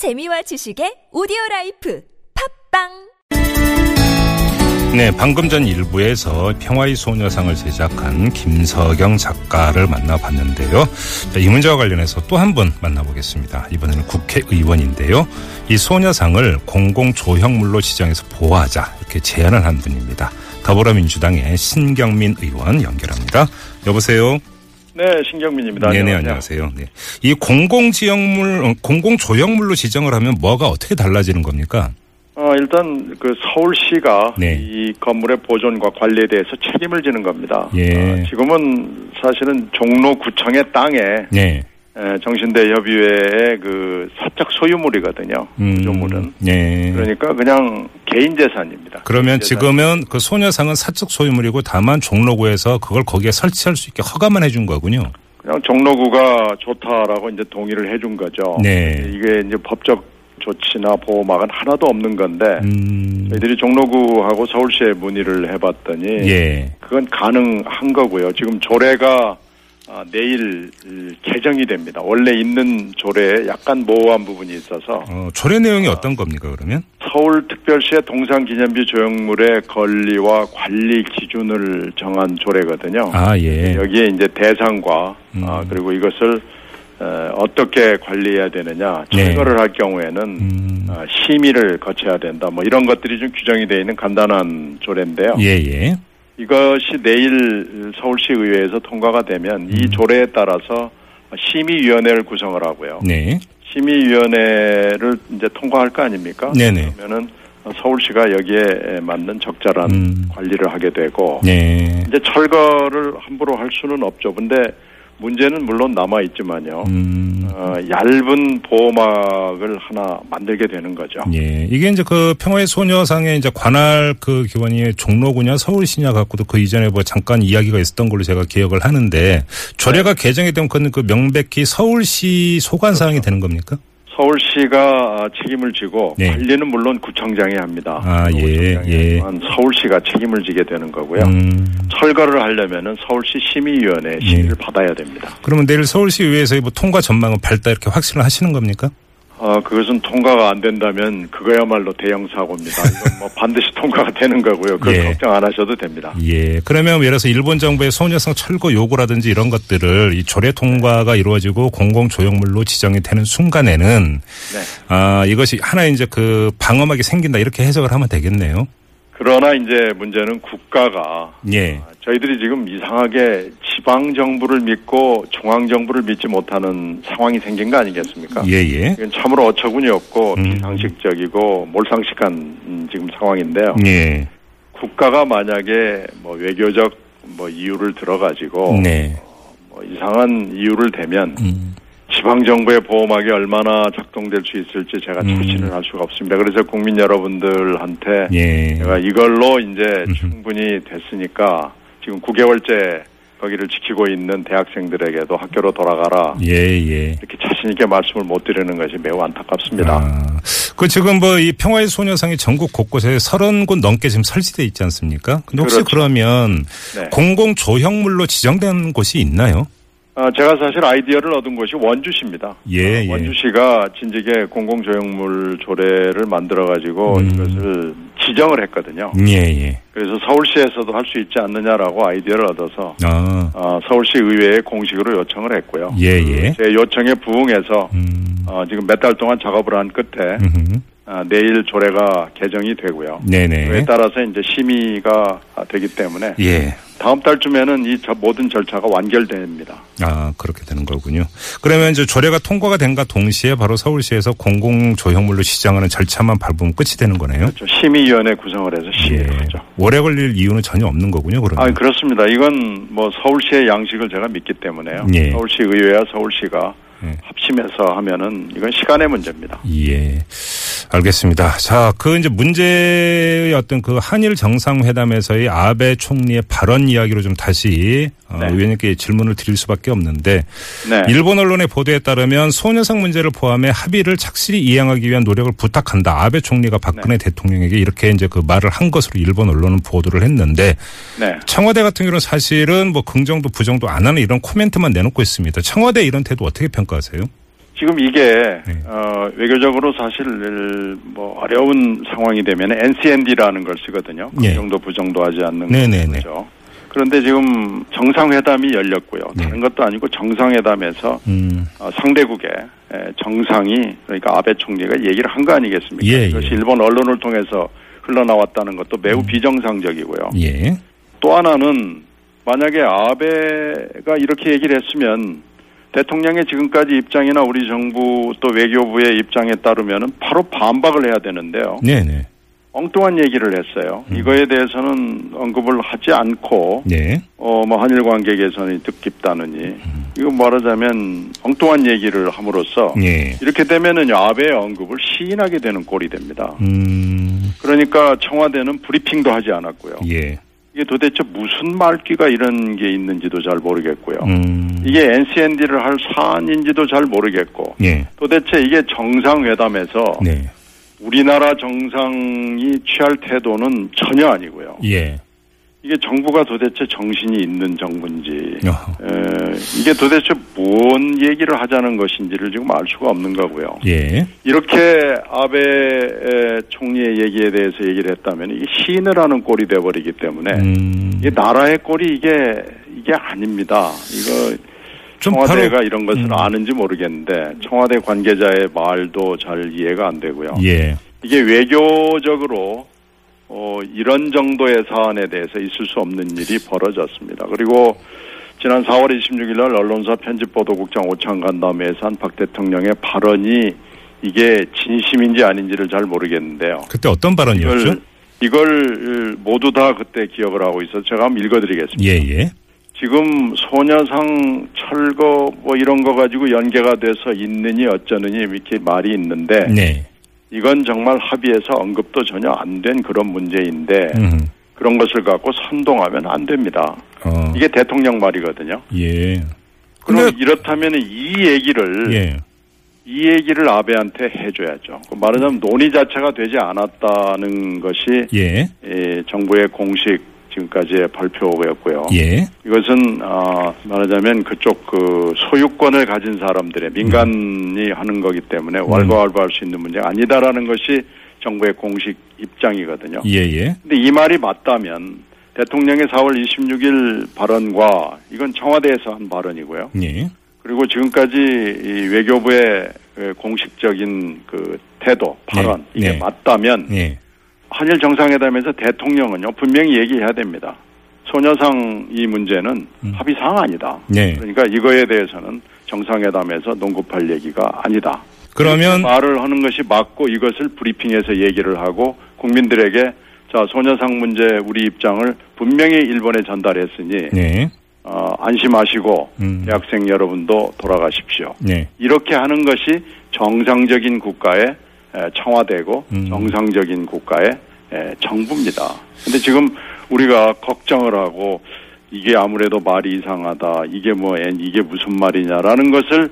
재미와 지식의 오디오 life 팟빵 네, 방금 전 일부에서 평화의 소녀상을 제작한 김서경 작가를 만나봤는데요. 자, 이 문제와 관련해서 또 한 분 만나보겠습니다. 이번에는 국회의원인데요. 이 소녀상을 공공조형물로 지정해서 보호하자 이렇게 제안을 한 분입니다. 더불어민주당의 신경민 의원 연결합니다. 여보세요. 네, 신경민입니다. 네네, 안녕하세요. 네. 이 공공지형물, 어, 공공조형물로 지정을 하면 뭐가 어떻게 달라지는 겁니까? 어, 일단 그 서울시가 네. 이 건물의 보존과 관리에 대해서 책임을 지는 겁니다. 예. 어, 지금은 사실은 종로구청의 땅에 네. 에, 정신대 협의회의 그 사적 소유물이거든요. 음, 구조물은. 네. 그러니까 그냥 개인 재산입니다. 그러면 개인 재산. 지금은 그 소녀상은 사적 소유물이고 다만 종로구에서 그걸 거기에 설치할 수 있게 허가만 해준 거군요. 그냥 종로구가 좋다라고 이제 동의를 해준 거죠. 네. 이게 이제 법적 조치나 보호막은 하나도 없는 건데 음, 저희들이 종로구하고 서울시에 문의를 해봤더니 예. 그건 가능한 거고요. 지금 조례가 아, 내일 음, 개정이 됩니다. 원래 있는 조례에 약간 모호한 부분이 있어서 어, 조례 내용이 어 떤 겁니까, 그러면? 서울특별시의 동산기념비 조형물의 권리와 관리 기준을 정한 조례거든요. 아, 예. 여기에 이제 대상과 음. 아, 그리고 이것을 어, 어떻게 관리해야 되느냐 네. 철거를 할 경우에는 음, 아, 심의를 거쳐야 된다. 뭐 이런 것들이 좀 규정이 되어 있는 간단한 조례인데요. 예, 예. 이것이 내일 서울시 의회에서 통과가 되면 이 음. 조례에 따라서 심의위원회를 구성을 하고요. 네. 심의위원회를 이제 통과할 거 아닙니까? 네네. 그러면은 서울시가 여기에 맞는 적절한 음. 관리를 하게 되고 네. 이제 철거를 함부로 할 수는 없죠. 근데 문제는 물론 남아 있지만요. 음, 어, 얇은 보호막을 하나 만들게 되는 거죠. 예. 이게 이제 그 평화의 소녀상의 이제 관할 그 기관이 종로구냐 서울시냐 갖고도 그 이전에 뭐 잠깐 이야기가 있었던 걸로 제가 기억을 하는데 조례가 개정이 되면 그건 그 명백히 서울시 소관 사항이 되는 겁니까? 서울시가 책임을 지고 네. 관리는 물론 구청장이 합니다. 아, 예, 구청장이 예. 서울시가 책임을 지게 되는 거고요. 음. 철거를 하려면은 서울시 심의위원회 예. 심의를 받아야 됩니다. 그러면 내일 서울시 의회에서 뭐 통과 전망은 밝다 이렇게 확신을 하시는 겁니까? 어, 그것은 통과가 안 된다면 그거야말로 대형 사고입니다. 이건 뭐 반드시 통과가 되는 거고요. 그걸 예. 걱정 안 하셔도 됩니다. 예. 그러면 예를 들어서 일본 정부의 소녀상 철거 요구라든지 이런 것들을 이 조례 통과가 이루어지고 공공 조형물로 지정이 되는 순간에는 네. 아, 이것이 하나 이제 그 방어막이 생긴다 이렇게 해석을 하면 되겠네요. 그러나 이제 문제는 국가가 예. 저희들이 지금 이상하게 지방 정부를 믿고 중앙 정부를 믿지 못하는 상황이 생긴 거 아니겠습니까? 예, 예. 이건 참으로 어처구니 없고 음. 비상식적이고 몰상식한 음, 지금 상황인데요. 예. 국가가 만약에 뭐 외교적 뭐 이유를 들어가지고 네. 뭐 이상한 이유를 대면 음. 지방 정부의 보호막이 얼마나 작동될 수 있을지 제가 음. 자신을 할 수가 없습니다. 그래서 국민 여러분들한테 예. 제가 이걸로 이제. 충분히 됐으니까 지금 9개월째 거기를 지키고 있는 대학생들에게도 학교로 돌아가라 예, 예. 이렇게 자신 있게 말씀을 못 드리는 것이 매우 안타깝습니다. 아, 그 지금 뭐 이 평화의 소녀상이 전국 곳곳에 30곳 넘게 지금 설치돼 있지 않습니까? 근데 혹시 그렇죠. 그러면 네. 공공 조형물로 지정된 곳이 있나요? 아, 제가 사실 아이디어를 얻은 곳이 원주시입니다. 예, 아, 예. 원주시가 진즉에 공공조형물 조례를 만들어 가지고 음. 이것을 지정을 했거든요. 예, 예. 그래서 서울시에서도 할 수 있지 않느냐라고 아이디어를 얻어서 아, 어, 서울시 의회에 공식으로 요청을 했고요. 예, 예. 제 요청에 부응해서 음, 어, 지금 몇 달 동안 작업을 한 끝에 음흠. 아, 내일 조례가 개정이 되고요. 네네. 그에 따라서 이제 심의가 되기 때문에 예. 다음 달쯤에는 이 저- 모든 절차가 완결됩니다. 아, 그렇게 되는 거군요. 그러면 이제 조례가 통과가 된과 동시에 바로 서울시에서 공공 조형물로 시정하는 절차만 밟으면 끝이 되는 거네요. 그렇죠. 심의위원회 구성을 해서 심의를 하죠. 오래 걸릴 이유는 전혀 없는 거군요, 그러면. 아, 그렇습니다. 이건 뭐 서울시의 양식을 제가 믿기 때문에요. 예. 서울시 의회와 서울시가 예. 합심해서 하면은 이건 시간의 문제입니다. 예. 알겠습니다. 자, 그 이제 문제의 어떤 그 한일 정상회담에서의 아베 총리의 발언 이야기로 좀 다시 어, 네. 의원님께 질문을 드릴 수밖에 없는데 네. 일본 언론의 보도에 따르면 소녀상 문제를 포함해 합의를 착실히 이행하기 위한 노력을 부탁한다. 아베 총리가 박근혜 대통령에게 이렇게 이제 그 말을 한 것으로 일본 언론은 보도를 했는데 네. 청와대 같은 경우는 사실은 뭐 긍정도 부정도 안 하는 이런 코멘트만 내놓고 있습니다. 청와대 이런 태도 어떻게 평가하세요? 지금 이게 네. 어, 외교적으로 사실 뭐 어려운 상황이 되면 NCND라는 걸 쓰거든요. 그 예. 정도 부정도 하지 않는 네네네. 거죠. 그런데 지금 정상회담이 열렸고요. 네. 다른 것도 아니고 정상회담에서 음, 어, 상대국의 에, 정상이 그러니까 아베 총리가 얘기를 한 거 아니겠습니까? 예, 예. 일본 언론을 통해서 흘러나왔다는 것도 매우 비정상적이고요. 예. 또 하나는 만약에 아베가 이렇게 얘기를 했으면 대통령의 지금까지 입장이나 우리 정부 또 외교부의 입장에 따르면은 바로 반박을 해야 되는데요. 네네. 엉뚱한 얘기를 했어요. 음. 이거에 대해서는 언급을 하지 않고 네. 어 뭐 한일 관계 개선이 뜻깊다느니 이거 말하자면 엉뚱한 얘기를 함으로써 예. 이렇게 되면은요 아베의 언급을 시인하게 되는 꼴이 됩니다. 음, 그러니까 청와대는 브리핑도 하지 않았고요. 예. 이게 도대체 무슨 말귀가 이런 게 있는지도 잘 모르겠고요. 음, 이게 NCND를 할 사안인지도 잘 모르겠고 예. 도대체 이게 정상회담에서 네. 우리나라 정상이 취할 태도는 전혀 아니고요. 예. 이게 정부가 도대체 정신이 있는 정부인지 어허. 에, 이게 도대체 뭔 얘기를 하자는 것인지를 지금 알 수가 없는 거고요. 예. 이렇게 아베 에, 총리의 얘기에 대해서 얘기를 했다면 이게 시인을 하는 꼴이 돼버리기 때문에 음, 이게 나라의 꼴이 이게 이게 아닙니다. 이거 좀 청와대가 바로- 이런 것을 음. 아는지 모르겠는데 청와대 관계자의 말도 잘 이해가 안 되고요. 예. 이게 외교적으로 어, 이런 정도의 사안에 대해서 있을 수 없는 일이 벌어졌습니다. 그리고 지난 4월 26일 날 언론사 편집보도국장 오창 간 담회에서 한 박 대통령의 발언이 이게 진심인지 아닌지를 잘 모르겠는데요. 그때 어떤 발언이었죠? 이걸, 이걸 모두 다 그때 기억을 하고 있어서 제가 한번 읽어드리겠습니다. 예, 예. 지금 소녀상 철거 뭐 이런 거 가지고 연계가 돼서 있느니 어쩌느니 이렇게 말이 있는데 네. 이건 정말 합의해서 언급도 전혀 안 된 그런 문제인데 음, 그런 것을 갖고 선동하면 안 됩니다. 어, 이게 대통령 말이거든요. 예. 그럼 이렇다면 이 얘기를 예. 이 얘기를 아베한테 해줘야죠. 그 말하자면 논의 자체가 되지 않았다는 것이 예. 이 정부의 공식 지금까지의 발표였고요. 예. 이것은 아, 말하자면 그쪽 그 소유권을 가진 사람들의 민간이 하는 거기 때문에 왈가왈부할 수 있는 문제가 아니다라는 것이 정부의 공식 입장이거든요. 예, 예. 근데 이 말이 맞다면 대통령의 4월 26일 발언과 이건 청와대에서 한 발언이고요. 예. 그리고 지금까지 이 외교부의 그 공식적인 그 태도, 발언 네, 이게 네. 맞다면 예. 한일 정상회담에서 대통령은요 분명히 얘기해야 됩니다. 소녀상 이 문제는 음. 합의 사항 아니다. 네. 그러니까 이거에 대해서는 정상회담에서 논급할 얘기가 아니다. 그러면 말을 하는 것이 맞고 이것을 브리핑해서 얘기를 하고 국민들에게 자 소녀상 문제 우리 입장을 분명히 일본에 전달했으니 네. 어, 안심하시고 음. 대학생 여러분도 돌아가십시오. 네. 이렇게 하는 것이 정상적인 국가의 에, 청와대고 음. 정상적인 국가의 에, 정부입니다. 근데 지금 우리가 걱정을 하고 이게 아무래도 말이 이상하다. 이게 뭐 엔, 이게 무슨 말이냐라는 것을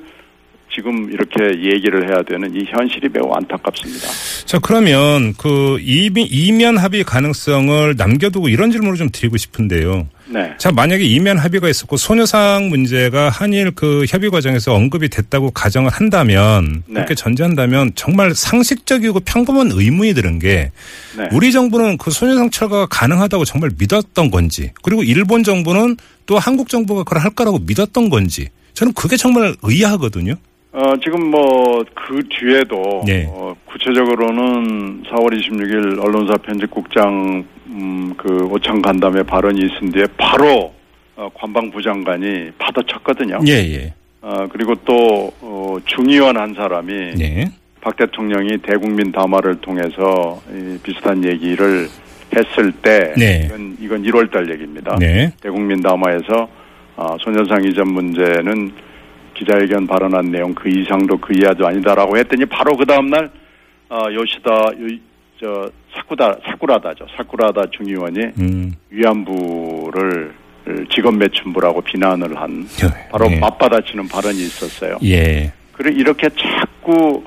지금 이렇게 얘기를 해야 되는 이 현실이 매우 안타깝습니다. 자, 그러면 그 이미, 이면 합의 가능성을 남겨두고 이런 질문을 좀 드리고 싶은데요. 네. 자, 만약에 이면 합의가 있었고 소녀상 문제가 한일 그 협의 과정에서 언급이 됐다고 가정을 한다면 네. 그렇게 전제한다면 정말 상식적이고 평범한 의문이 드는 게 네. 우리 정부는 그 소녀상 철거가 가능하다고 정말 믿었던 건지 그리고 일본 정부는 또 한국 정부가 그걸 할 거라고 믿었던 건지 저는 그게 정말 의아하거든요. 어, 지금 뭐, 그 뒤에도, 네. 어, 구체적으로는 4월 26일 언론사 편집국장, 음, 그, 오창 간담회 발언이 있은 뒤에 바로, 어, 관방부 장관이 받아쳤거든요. 예, 예. 어, 그리고 또, 어, 중의원 한 사람이 네. 박 대통령이 대국민 담화를 통해서 이 비슷한 얘기를 했을 때, 네. 이건, 이건 1월 달 얘기입니다. 네. 대국민 담화에서 아, 소녀상 이전 문제는 기자회견 발언한 내용 그 이상도 그 이하도 아니다라고 했더니 바로 그 다음날 아, 요시다 요, 저 사쿠다 사쿠라다죠 사쿠라다 중의원이 음. 위안부를 직업 매춘부라고 비난을 한 바로 네. 맞받아치는 발언이 있었어요. 예. 그래 이렇게 자꾸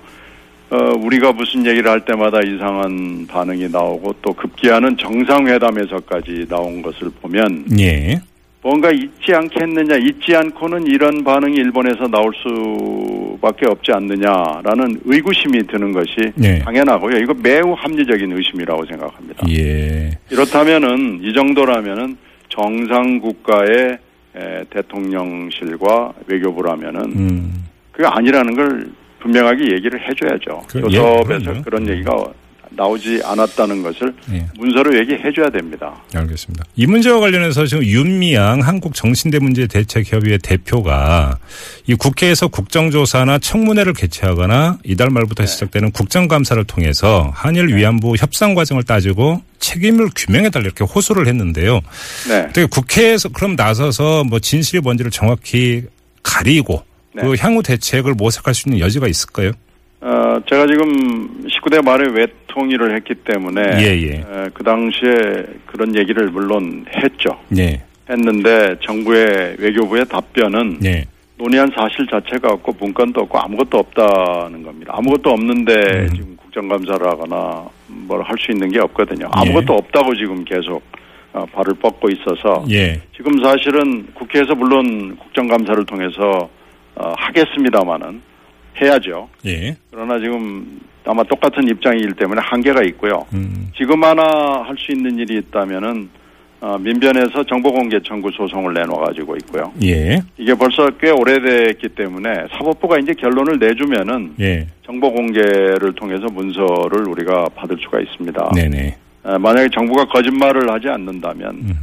어, 우리가 무슨 얘기를 할 때마다 이상한 반응이 나오고 또 급기야는 정상회담에서까지 나온 것을 보면 예. 뭔가 있지 않겠느냐, 있지 않고는 이런 반응이 일본에서 나올 수밖에 없지 않느냐라는 의구심이 드는 것이 네. 당연하고요. 이거 매우 합리적인 의심이라고 생각합니다. 예. 이렇다면은 이 정도라면은 정상 국가의 에, 대통령실과 외교부라면은 음. 그게 아니라는 걸 분명하게 얘기를 해줘야죠. 그- 예, 교섭에서 그럼요. 그런 얘기가 나오지 않았다는 것을 예. 문서로 얘기해 줘야 됩니다. 알겠습니다. 이 문제와 관련해서 지금 윤미향 한국정신대문제대책협의회 대표가 이 국회에서 국정조사나 청문회를 개최하거나 이달 말부터 네. 시작되는 국정감사를 통해서 한일 위안부 협상 과정을 따지고 책임을 규명해달라 이렇게 호소를 했는데요. 네. 어떻게 국회에서 그럼 나서서 뭐 진실이 뭔지를 정확히 가리고 네. 그 향후 대책을 모색할 수 있는 여지가 있을까요? 어, 제가 지금 19대 말에 외통위를 했기 때문에 예, 예. 에, 그 당시에 그런 얘기를 물론 했죠. 네. 했는데 정부의 외교부의 답변은 네. 논의한 사실 자체가 없고 문건도 없고 아무것도 없다는 겁니다. 아무것도 없는데 음. 지금 국정감사를 하거나 뭘 할 수 있는 게 없거든요. 예. 아무것도 없다고 지금 계속 어, 발을 뻗고 있어서 예. 지금 사실은 국회에서 물론 국정감사를 통해서 어, 하겠습니다마는 해야죠. 예. 그러나 지금 아마 똑같은 입장이기 때문에 한계가 있고요. 음. 지금 하나 할 수 있는 일이 있다면은 어, 민변에서 정보공개 청구 소송을 내놓아가지고 있고요. 예. 이게 벌써 꽤 오래됐기 때문에 사법부가 이제 결론을 내주면은 예. 정보공개를 통해서 문서를 우리가 받을 수가 있습니다. 네네. 에, 만약에 정부가 거짓말을 하지 않는다면 음.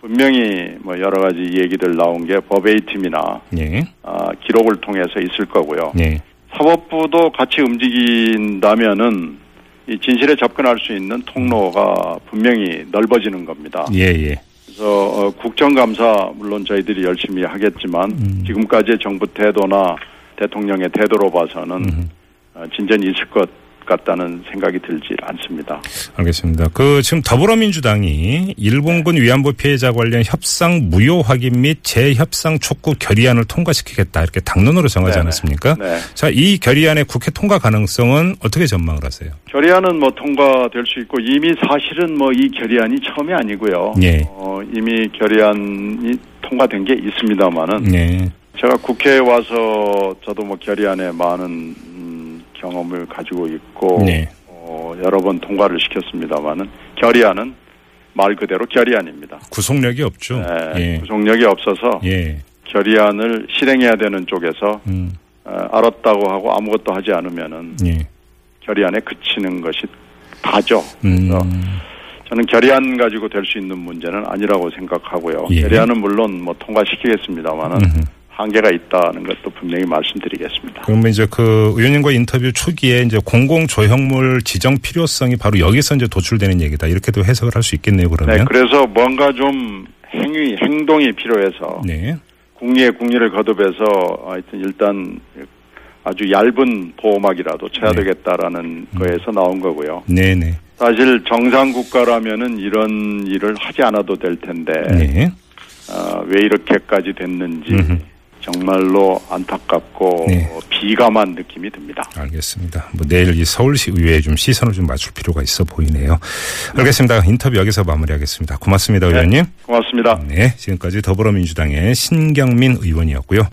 분명히 뭐 여러 가지 얘기들 나온 게 버베이팀이나 예. 아, 기록을 통해서 있을 거고요. 예. 사법부도 같이 움직인다면은 이 진실에 접근할 수 있는 통로가 분명히 넓어지는 겁니다. 예, 예. 그래서 어, 국정감사 물론 저희들이 열심히 하겠지만 음. 지금까지의 정부 태도나 대통령의 태도로 봐서는 음. 어, 진전이 있을 것 같다는 생각이 들지 않습니다. 알겠습니다. 그 지금 더불어민주당이 일본군 위안부 피해자 관련 협상 무효 확인 및 재협상 촉구 결의안을 통과시키겠다 이렇게 당론으로 정하지 네네. 않았습니까? 네. 자, 이 결의안의 국회 통과 가능성은 어떻게 전망을 하세요? 결의안은 뭐 통과될 수 있고 이미 사실은 뭐 이 결의안이 처음이 아니고요. 예. 어, 이미 결의안이 통과된 게 있습니다만은 네. 제가 국회에 와서 저도 뭐 결의안에 많은 음, 경험을 가지고 있고 네. 어, 여러 번 통과를 시켰습니다만은 결의안은 말 그대로 결의안입니다. 구속력이 없죠. 네, 예. 구속력이 없어서 예. 결의안을 실행해야 되는 쪽에서 음. 어, 알았다고 하고 아무것도 하지 않으면은 예. 결의안에 그치는 것이 다죠. 음. 그래서 저는 결의안 가지고 될 수 있는 문제는 아니라고 생각하고요. 예. 결의안은 물론 뭐 통과시키겠습니다만은. 한계가 있다는 것도 분명히 말씀드리겠습니다. 그러면 이제 그 의원님과 인터뷰 초기에 이제 공공 조형물 지정 필요성이 바로 여기서 이제 도출되는 얘기다. 이렇게도 해석을 할 수 있겠네요. 네, 그러면. 그래서 뭔가 좀 행위, 행동이 필요해서 네. 국리의 국리를 거듭해서 하여튼 일단 아주 얇은 보호막이라도 쳐야 네. 되겠다라는 거에서 나온 거고요. 네, 네. 사실 정상 국가라면은 이런 일을 하지 않아도 될 텐데 네. 어, 왜 이렇게까지 됐는지 음흠. 정말로 안타깝고 네. 어, 비감한 느낌이 듭니다. 알겠습니다. 뭐 내일 이 서울시 의회에 좀 시선을 좀 맞출 필요가 있어 보이네요. 알겠습니다. 인터뷰 여기서 마무리하겠습니다. 고맙습니다, 의원님. 고맙습니다. 네, 지금까지 더불어민주당의 신경민 의원이었고요.